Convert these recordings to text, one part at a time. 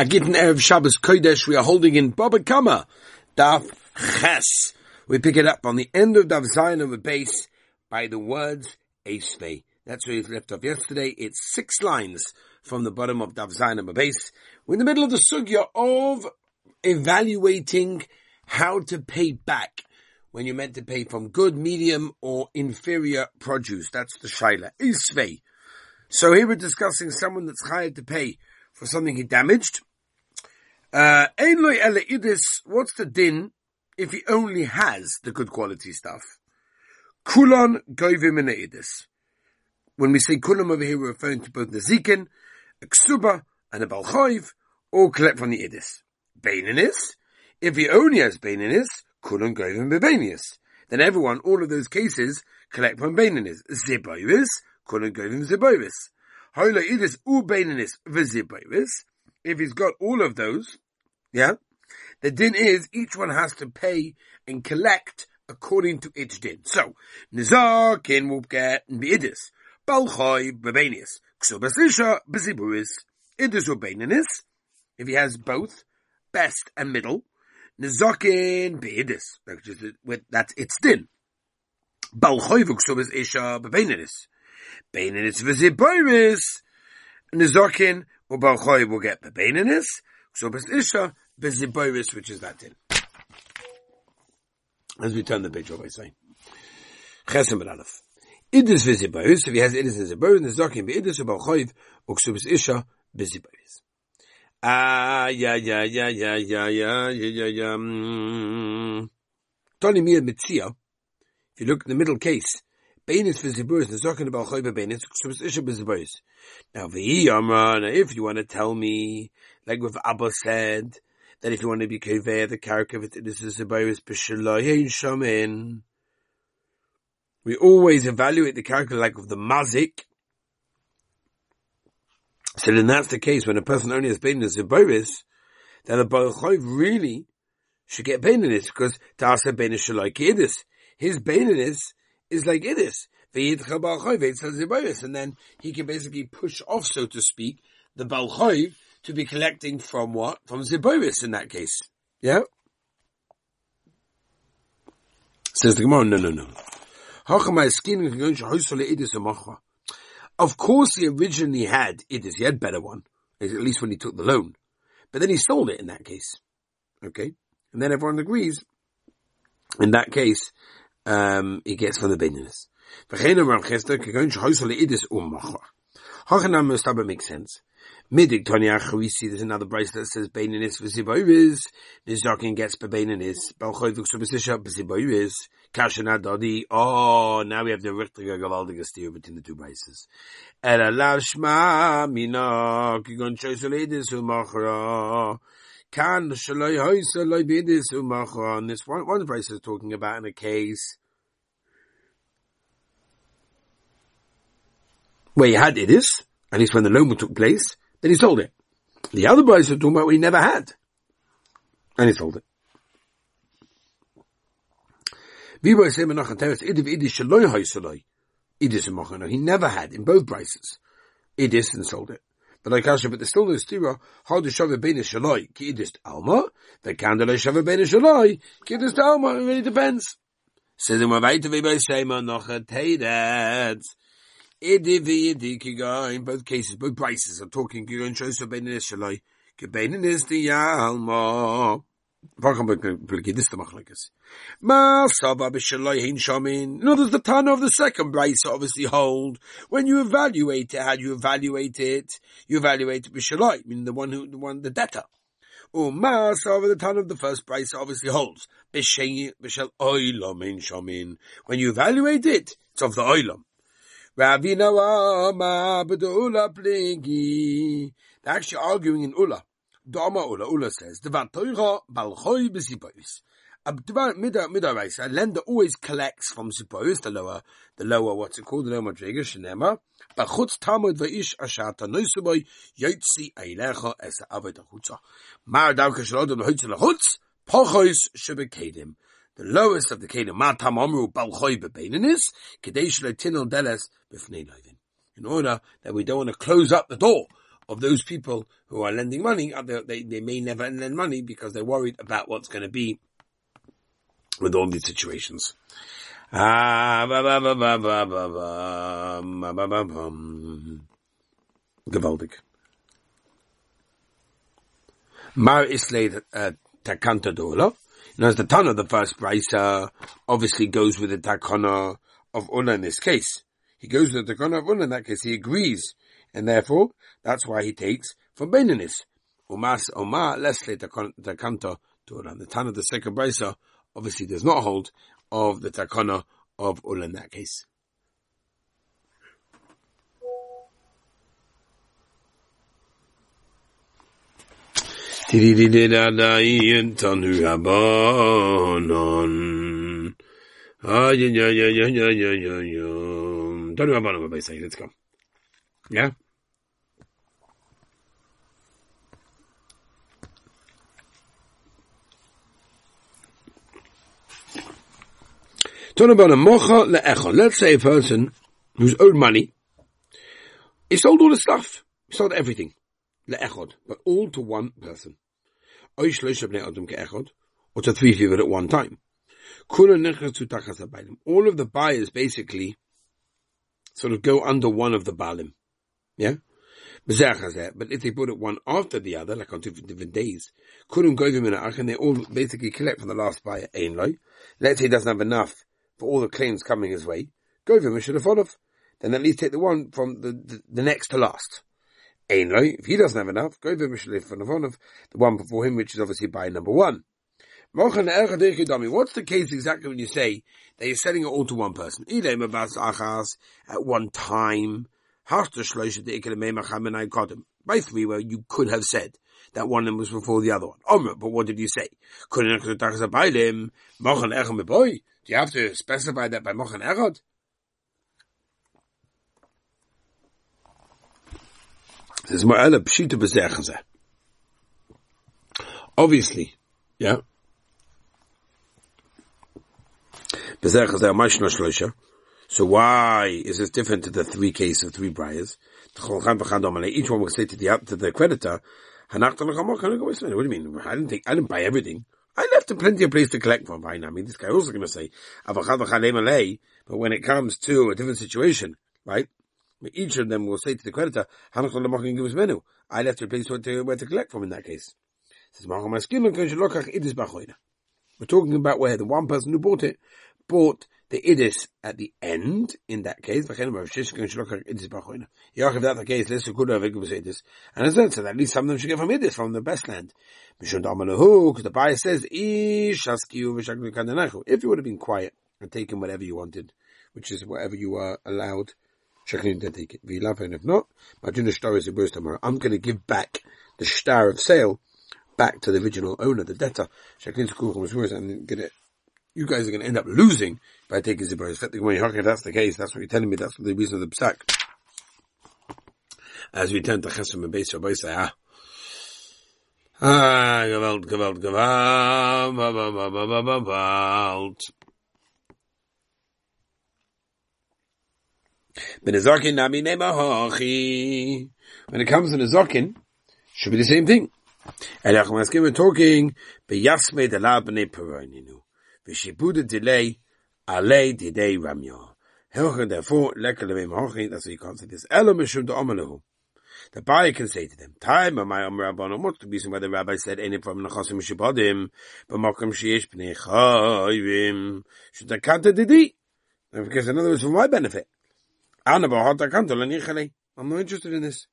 Agitn Erev Shabbos Kodesh, we are holding in Bava Kamma, Daf Ches. We pick it up on the end of Daf Zion of a base by the words Esvei. That's where we left off yesterday. It's six lines from the bottom of Daf Zion of a base. We're in the middle of the sugya of evaluating how to pay back when you're meant to pay from good, medium, or inferior produce. That's the shaila. Esvei. So here we're discussing someone that's hired to pay for something he damaged. Uh, what's the din if he only has the good quality stuff? Kulon goivim idis. When we say kulam over here, we're referring to both the zikin, a ksuba, and a balchoiv, all collect from the idis. Baininis, if he only has baininis, kulan goivim bebanius. Then everyone, all of those cases, collect from baininis. Ziboivis, kulan goivim ziboivis. Hola idis u baininis. If he's got all of those, yeah, the din is each one has to pay and collect according to its din. So, Nizakin will get B'idis, Balchoi Bebenius, Ksubasisha Beziburis, Idis Ubenanis, if he has both, best and middle, Nizakin B'idis, that's its din. Balchoi V'Ksubas Isha Bebenanis, Benanis Viziburis, Nizakin or Balchoi will get Bebenanis, Ksubas Isha Beziburis, which is that din. As we turn the page over, I say. Chesem Aleph. Idis if he has idis and zibayis, the zakim be'idis about choiv, uksubis isha v'zibayis. Ah, yeah, yeah, yeah, yeah, yeah, yeah, yeah, yeah, yeah. Mm. Tony Mia Mitzia, if you look at the middle case, Beinis v'zibayis, the zakim about choiv beinis, uksubis isha v'zibayis. Now, v'hi yamra, now if you want to tell me, like what Abba said, that if you want to be Koveh, the character of it, this is Zibayis B'Shalai Shamin. We always evaluate the character like of the mazik. So then that's the case when a person only has pain in the Zibayis, then the Baruch really should get pain in it because Tasa Ben Shalai Kidis. His pain in this is like Idis. And then he can basically push off, so to speak, the Balchoiv to be collecting from what? From Ziboris in that case. Yeah? Says the Gemara, no, no, no. Of course he originally had Idis, he had better one, at least when he took the loan. But then he sold it in that case. Okay? And then everyone agrees, in that case, um, he gets from the Benjamis. Hachanam Mustaba makes sense. Midig Tonyach, we see there's another brace that says Bainanis v'ziboiviz. Nizakin gets Bainanis. Balchoy v'ksubisisha v'ziboiviz. Kashana Dodi. Oh, now we have the Richtiger Gavaldiger steer between the two braces. Ela lashma mina kigon choisoledis umachra. Kan shaloi hoisa loy umachra. And this one, one brace is talking about in a case where he had it is, at least when the loan took place, then he sold it. The other boys are talking about what he never had. And he sold it. He never had in both prices. Idis and sold it. But like Kasha, but there's still no stira. How to shove a bene shaloi ki idis alma. The candle shove a bene shaloi ki idis alma. It really depends. Says in Mavaita Vibai Shema Nocha. In both cases, both prices are talking Giron Shosa Ben Nishalai. Gebeinen is the Yalma. Warum this the ton of the second price obviously hold. When you evaluate it, how do you evaluate it? You evaluate b'shaloi, meaning the one who, the one, the debtor. Or saba the ton of the first price obviously holds. When you evaluate it, it's of the oilam. Ravina ma b'd'ula pligi. They're actually arguing in Ula. Dama Ula. Ula says, Devar lender always collects from Zipois, the lower, the lower, what's it called, the lower Madriga, Shenema. Bachutz tamud va'ish ashata noisuboy, yotzi eilecha esa aved achutza. Mar l'chutz, pochois shebekedim the lowest of the Kedim, Matam Omru Balchoy Bebeininis, Kadesh Deles. In order that we don't want to close up the door of those people who are lending money, they, they may never lend money because they're worried about what's going to be with all these situations. Gewaltig. Mar Islay uh, Takanta Dola. You know, as the ton of the first brisa obviously goes with the takana of Ula in this case. He goes with the takana of Ula in that case. He agrees. And therefore, that's why he takes from Benanis. Umas Omar Leslie Takanta Dola. The ton of the second brisa obviously does not hold of the takana of Ula in that case. Tiridididayin Tanu Rabbanon. Say, let's go. Yeah? Tanu Mocha Let's say a person who's owed money, he sold all the stuff, he sold everything. Le'echod. But all to one person. Or to three people at one time. All of the buyers basically sort of go under one of the balim. Yeah? But if they put it one after the other, like on different, different days, couldn't go them in and they all basically collect from the last buyer. Let's say he doesn't have enough for all the claims coming his way, go should have followed. Then at least take the one from the, the, the next to last. If he doesn't have enough, go the one before him, which is obviously by number one. What's the case exactly when you say that you're selling it all to one person? At one time. By three, where you could have said that one of them was before the other one. But what did you say? Do you have to specify that by Mochan Erod? There's more pshita. Obviously, yeah. Er Shloisha. So why is this different to the three cases of three briars? Each one will say to the to the creditor, "What do you mean? I didn't think I didn't buy everything. I left plenty of place to collect from. I mean, this guy also going to say, but when it comes to a different situation, right? Each of them will say to the creditor, give his menu. I left a place where to, where to collect from in that case. We're talking about where the one person who bought it bought the idis at the end, in that case, the case, let's to. And as I said, at least some of them should get from idis, from the best land. Because the buyer says, if you would have been quiet and taken whatever you wanted, which is whatever you are allowed, take it. And if not, I'm going to give back the star of sale back to the original owner, the debtor, and get it you guys are going to end up losing by taking Zibar. If that's the case, that's what you're telling me, that's the reason of the psak. As we turn to Chesem and Beis Rabbi say, ah, ah, gewalt, gewalt, gewalt, gewalt. When it comes to Zokin, should be the same thing. And we're talking, Beyasme de la b'nei peroininu. Vishibuda delay, alei didei ramyo. Hilchen therefore, lekker levim hochi, that's what you can't say this. Elo mishum de omelahu. The buyer can say to them, Time of my Omer Rabbanon, what's the reason why the rabbi said, any from Nechasim Mishibadim, but Makam Sheish B'nei Chayvim, I the Didi? Because in other words, for my benefit. I'm not interested in this.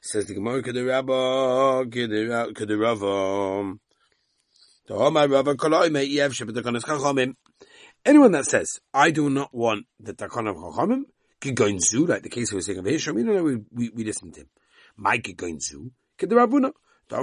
Says the Gemara, Kede Rabba, Kede Rabba, Anyone that says, I do not want the Takon of Chachamim, Kigoinzu, like the case we were saying of Hisham, you know, we, we, we listen to him. My Kigoinzu, Kidarabuna. A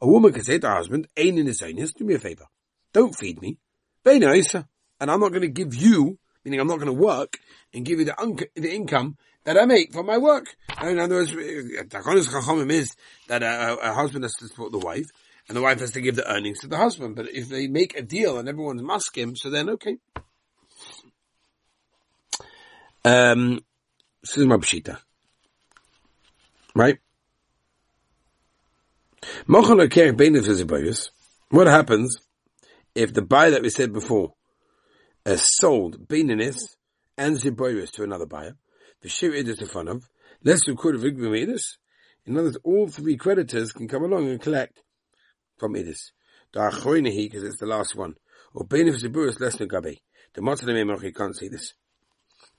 A woman can say to her husband, Ain in his own, do me a favor. Don't feed me. And I'm not going to give you, meaning I'm not going to work and give you the, un- the income that I make from my work. In other words, Takonis is that a, a, husband has to support the wife, and the wife has to give the earnings to the husband. But if they make a deal and everyone's maskim, so then okay. Um, this is my pshita. Right? What happens if the buy that we said before is sold Beinanis and Ziboris to another buyer, the Shir Idis of, less record of Igvamidis, in other words, all three creditors can come along and collect from Idis. The Achroinahi, because it's the last one. Or Beinanis Ziboris less than Gabe. The Matzalim can't see this.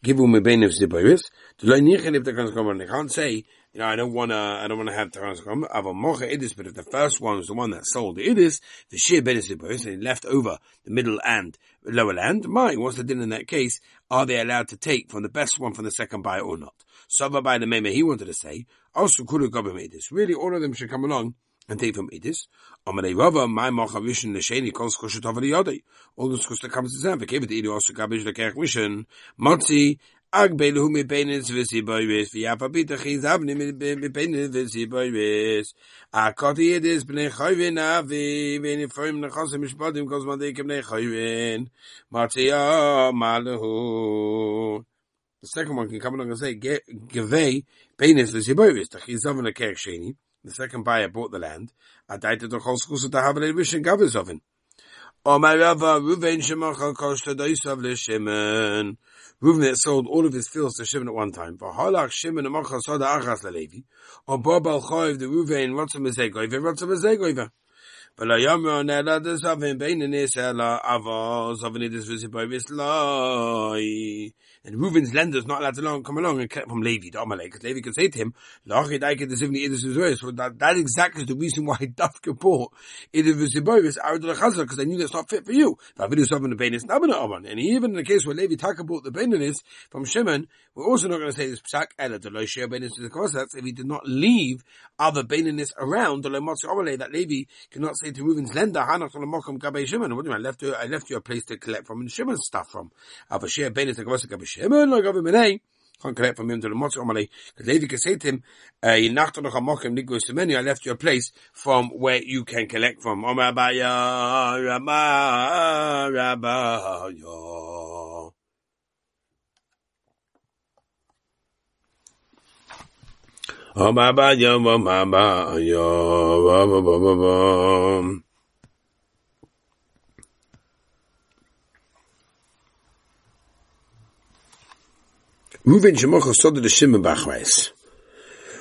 Give me Beinanis Ziboris. The to on, they can't say, you know, I don't want to, I don't want to have Taranskam. Ava Mocha Idis, but if the first one was the one that sold the Idis, the Shir Benisibos, and he left over the middle and lower land, my, what's the din in that case? Are they allowed to take from the best one from the second buyer or not? Sava by the Meme, he wanted to say, also Kuru Gobim Idis. Really, all of them should come along and take from Idis. Amalei Rava, my Mocha Vishin, the Sheni, calls Kushat Avali Yodei. All those Kusta comes to Zan, Vekevit Idu also Gabish, the ag bele hu mi benes wis i bei wis ja verbitte ich hab ni mit benes wis i bei wes a kot i e des bne khoyve na vi wenn i foim na khos mi spad im kosman de kem ne khoyven mat ja mal hu the second one can come along and say gevei benes wis i bei wes doch i zamme na kersheni the second buyer bought the land. A dite doch the kus e da haben i wis in gavis oven my rava ruven shemach kosta daisav le shemen Reuven sold all of his fields to Shimon at one time. V'halach Shimon amachas soda achas lelevi. On Babal Chayiv the Reuven rotzim ezegoiva, rotzim ezegoiva. ויאמר נעלה דסבים בין הניס אלא אבו סבן ידס וסיפוי ויסלוי and Reuven's lenders not allowed to long, come along and collect from Levi, the Amalek, because Levi could say to him, Lachi daike the Sivni Idus Israel. So that, that exactly is the reason why Dafka bought Idus Visiboris out of the Chazar, because they knew that's not fit for you. Vavidu Savan the Benis Nabana Aman. And even in the case where Levi Taka bought the Benis from Shimon, we're also not going to say this Psak Ela, the Loishia Benis to the Kossats, if he did not leave other Benis around, the Lomotzi Amalek, that Levi cannot say to Reuven's lender, Hanach Mokum Gabe Shimon. What do you mean? I left you, I left you a place to collect from and Shimon's stuff from. Avashia Benis the Kossat Gabe Shimon, like Gabe Menei. Can't collect from him to the Motzi Amalei. Because Levi can say to him, HaMokim Nikos Semeni, I left you a place from where you can collect from. Omer Abaye, Rabba, Rabba. Omer Abaye, Omer Yo, Omer Abaye, Reuven Shemocha sold the Shimon b'Achrayis.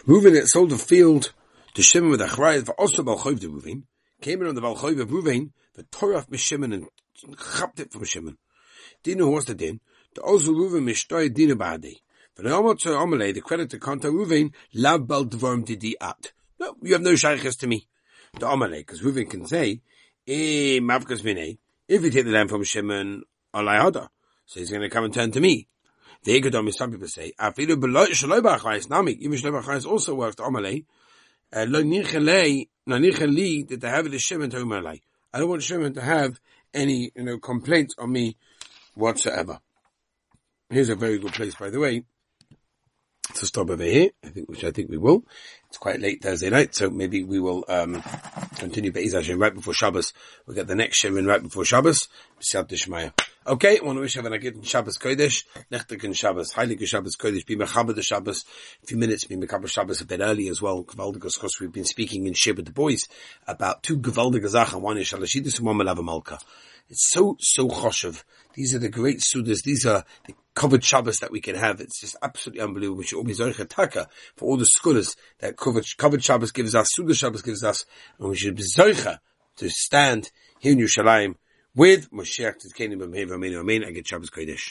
Reuven had sold the field to Shimon with Achrayis, but also Balchoiv to Reuven. Came in on the Balchoiv of Reuven, the tore off Shimon and chapped it from Shimon. Dinu was the din. The also Reuven mishtoy dinu ba'adei. The the credit to Konta Reuven, lav bal dvorm didi at. No, you have no shaykhs to me. The Omelei, because Reuven can say, eh, mavkas minei, if you take the land from Shimon, alai hada. So he's going to come and turn to me. The Egadom is some people say, Afilu below Shaloi Bachais Nami, even Shaloi Bachais also worked Amalei, uh, Lo Nichelei, Lo Nicheli, that they have the Shimon to Umalei. I don't want Shimon to have any, you know, complaints on me whatsoever. Here's a very good place, by the way, to stop over here, I think, which I think we will. It's quite late Thursday night, so maybe we will, um, continue Be'ez Hashem right before Shabbos. We'll get the next Shimon right before Shabbos. Okay, I want to wish everyone a good Shabbos Kodesh, Nechtekin Shabbos, Heilige Shabbos Kodesh, be Mechaber the Shabbos, a few minutes, be Mechaber Shabbos a bit early as well, Gavaldigas, because we've been speaking in Shib with the boys about two Gavaldigas one is Shalashidus and one Melava Malka. It's so, so choshev. These are the great sudas. These are the covered Shabbos that we can have. It's just absolutely unbelievable. We should for all the scholars that covered, covered Shabbos gives us, Suda Shabbos gives us, and we should be Zoicha to stand here in Yerushalayim with Moshiach Tzidkenu B'Meir V'Ameinu Amen. I get Shabbos Kodesh.